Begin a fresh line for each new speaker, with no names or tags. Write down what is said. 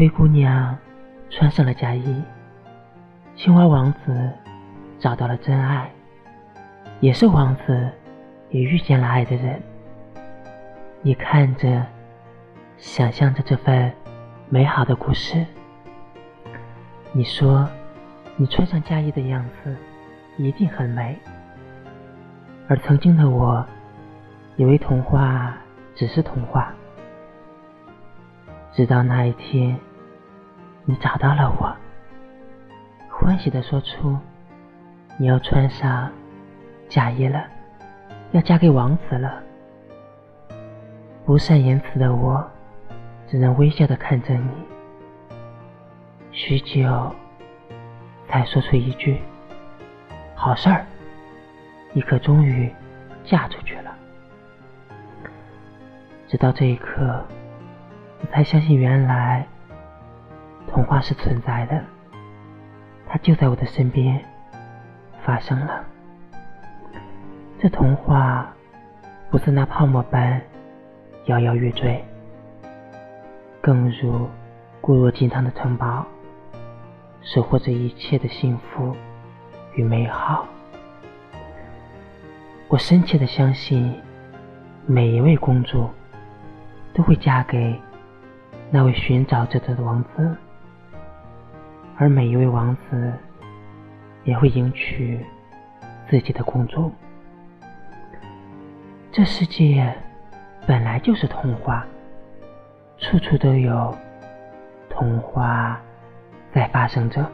灰姑娘穿上了嫁衣，青蛙王子找到了真爱，野兽王子也遇见了爱的人。你看着，想象着这份美好的故事。你说，你穿上嫁衣的样子一定很美。而曾经的我，以为童话只是童话。直到那一天，你找到了我，欢喜的说出：“你要穿上嫁衣了，要嫁给王子了。”不善言辞的我，只能微笑的看着你，许久，才说出一句：“好事儿，你可终于嫁出去了。”直到这一刻。我才相信，原来童话是存在的，它就在我的身边发生了。这童话不是那泡沫般摇摇欲坠，更如固若金汤的城堡，守护着一切的幸福与美好。我深切的相信，每一位公主都会嫁给。那位寻找着的王子，而每一位王子也会迎娶自己的公主。这世界本来就是童话，处处都有童话在发生着。